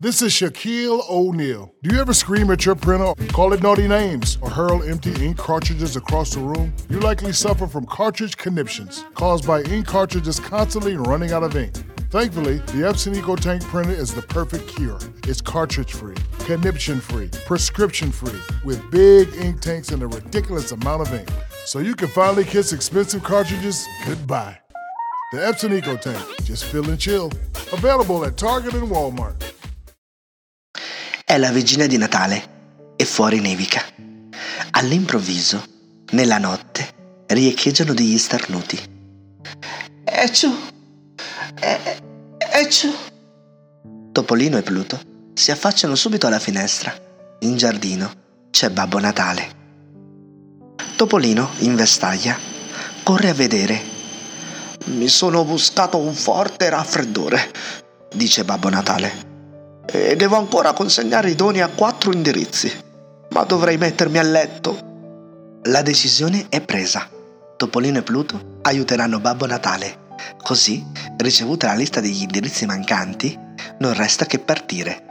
This is Shaquille O'Neal. Do you ever scream at your printer, call it naughty names, or hurl empty ink cartridges across the room? You likely suffer from cartridge conniptions caused by ink cartridges constantly running out of ink. Thankfully, the Epson EcoTank printer is the perfect cure. It's cartridge free, conniption free, prescription free, with big ink tanks and a ridiculous amount of ink. So you can finally kiss expensive cartridges goodbye. The Epson EcoTank, just feel and chill. Available at Target and Walmart. È la vigilia di Natale e fuori nevica. All'improvviso, nella notte, riecheggiano degli starnuti. Ecciu! Ecciu! Topolino e Pluto si affacciano subito alla finestra. In giardino c'è Babbo Natale. Topolino, in vestaglia, corre a vedere. Mi sono buscato un forte raffreddore, dice Babbo Natale e devo ancora consegnare i doni a quattro indirizzi. Ma dovrei mettermi a letto. La decisione è presa. Topolino e Pluto aiuteranno Babbo Natale. Così, ricevuta la lista degli indirizzi mancanti, non resta che partire.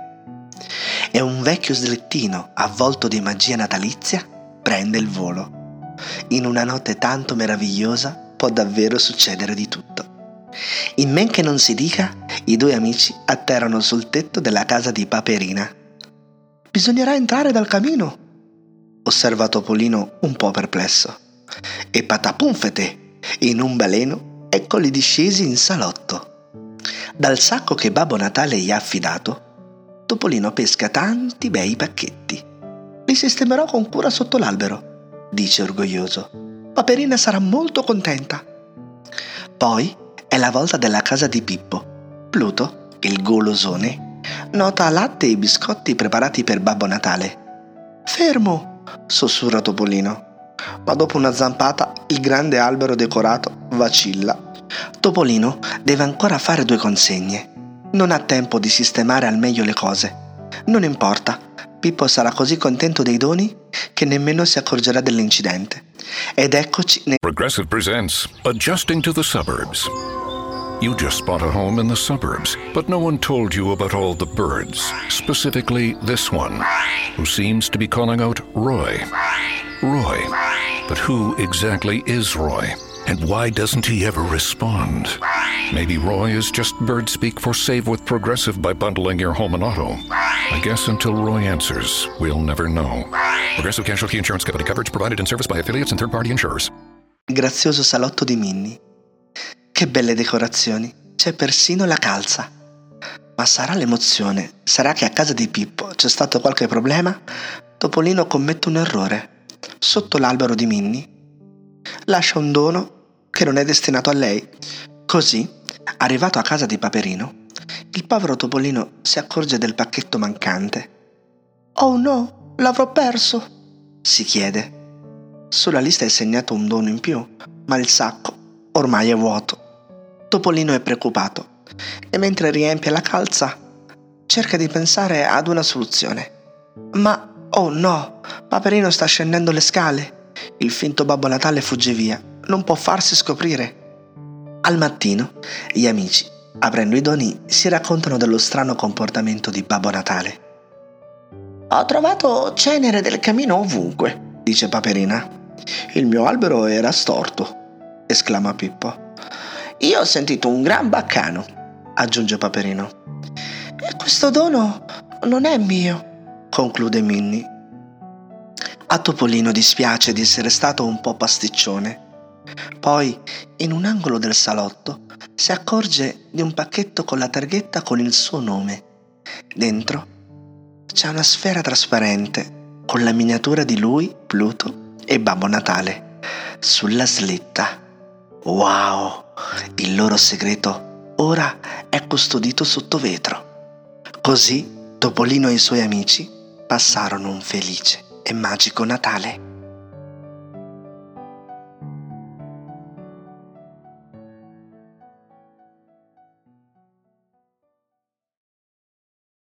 E un vecchio slettino avvolto di magia natalizia prende il volo. In una notte tanto meravigliosa può davvero succedere di tutto. In men che non si dica, i due amici atterrano sul tetto della casa di Paperina. Bisognerà entrare dal camino, osserva Topolino un po' perplesso. E patapunfete, in un baleno, eccoli discesi in salotto. Dal sacco che Babbo Natale gli ha affidato, Topolino pesca tanti bei pacchetti. Li sistemerò con cura sotto l'albero, dice orgoglioso. Paperina sarà molto contenta. Poi è la volta della casa di Pippo. Pluto, il golosone, nota latte e biscotti preparati per Babbo Natale. Fermo, sussurra Topolino. Ma dopo una zampata il grande albero decorato vacilla. Topolino deve ancora fare due consegne. Non ha tempo di sistemare al meglio le cose. Non importa, Pippo sarà così contento dei doni che nemmeno si accorgerà dell'incidente. Ed eccoci nei... Progressive presents Adjusting to the Suburbs. You just bought a home in the suburbs, but no one told you about all the birds, specifically this one, who seems to be calling out Roy. Roy. But who exactly is Roy? And why doesn't he ever respond? Maybe Roy is just bird speak for save with Progressive by bundling your home and auto. I guess until Roy answers, we'll never know. Progressive Casualty Insurance Company coverage provided in service by affiliates and third party insurers. Grazioso salotto di Minnie. Che belle decorazioni, c'è persino la calza. Ma sarà l'emozione? Sarà che a casa di Pippo c'è stato qualche problema? Topolino commette un errore. Sotto l'albero di Minnie lascia un dono che non è destinato a lei. Così, arrivato a casa di Paperino, il povero Topolino si accorge del pacchetto mancante. Oh no, l'avrò perso! si chiede. Sulla lista è segnato un dono in più, ma il sacco ormai è vuoto. Topolino è preoccupato e mentre riempie la calza cerca di pensare ad una soluzione. Ma, oh no, Paperino sta scendendo le scale. Il finto Babbo Natale fugge via, non può farsi scoprire. Al mattino, gli amici, aprendo i doni, si raccontano dello strano comportamento di Babbo Natale. Ho trovato cenere del camino ovunque, dice Paperina. Il mio albero era storto, esclama Pippo. Io ho sentito un gran baccano, aggiunge Paperino. E questo dono non è mio, conclude Minnie. A Topolino dispiace di essere stato un po' pasticcione. Poi, in un angolo del salotto, si accorge di un pacchetto con la targhetta con il suo nome. Dentro c'è una sfera trasparente con la miniatura di lui, Pluto e Babbo Natale sulla slitta. Wow! Il loro segreto ora è custodito sotto vetro. Così Topolino e i suoi amici passarono un felice e magico Natale.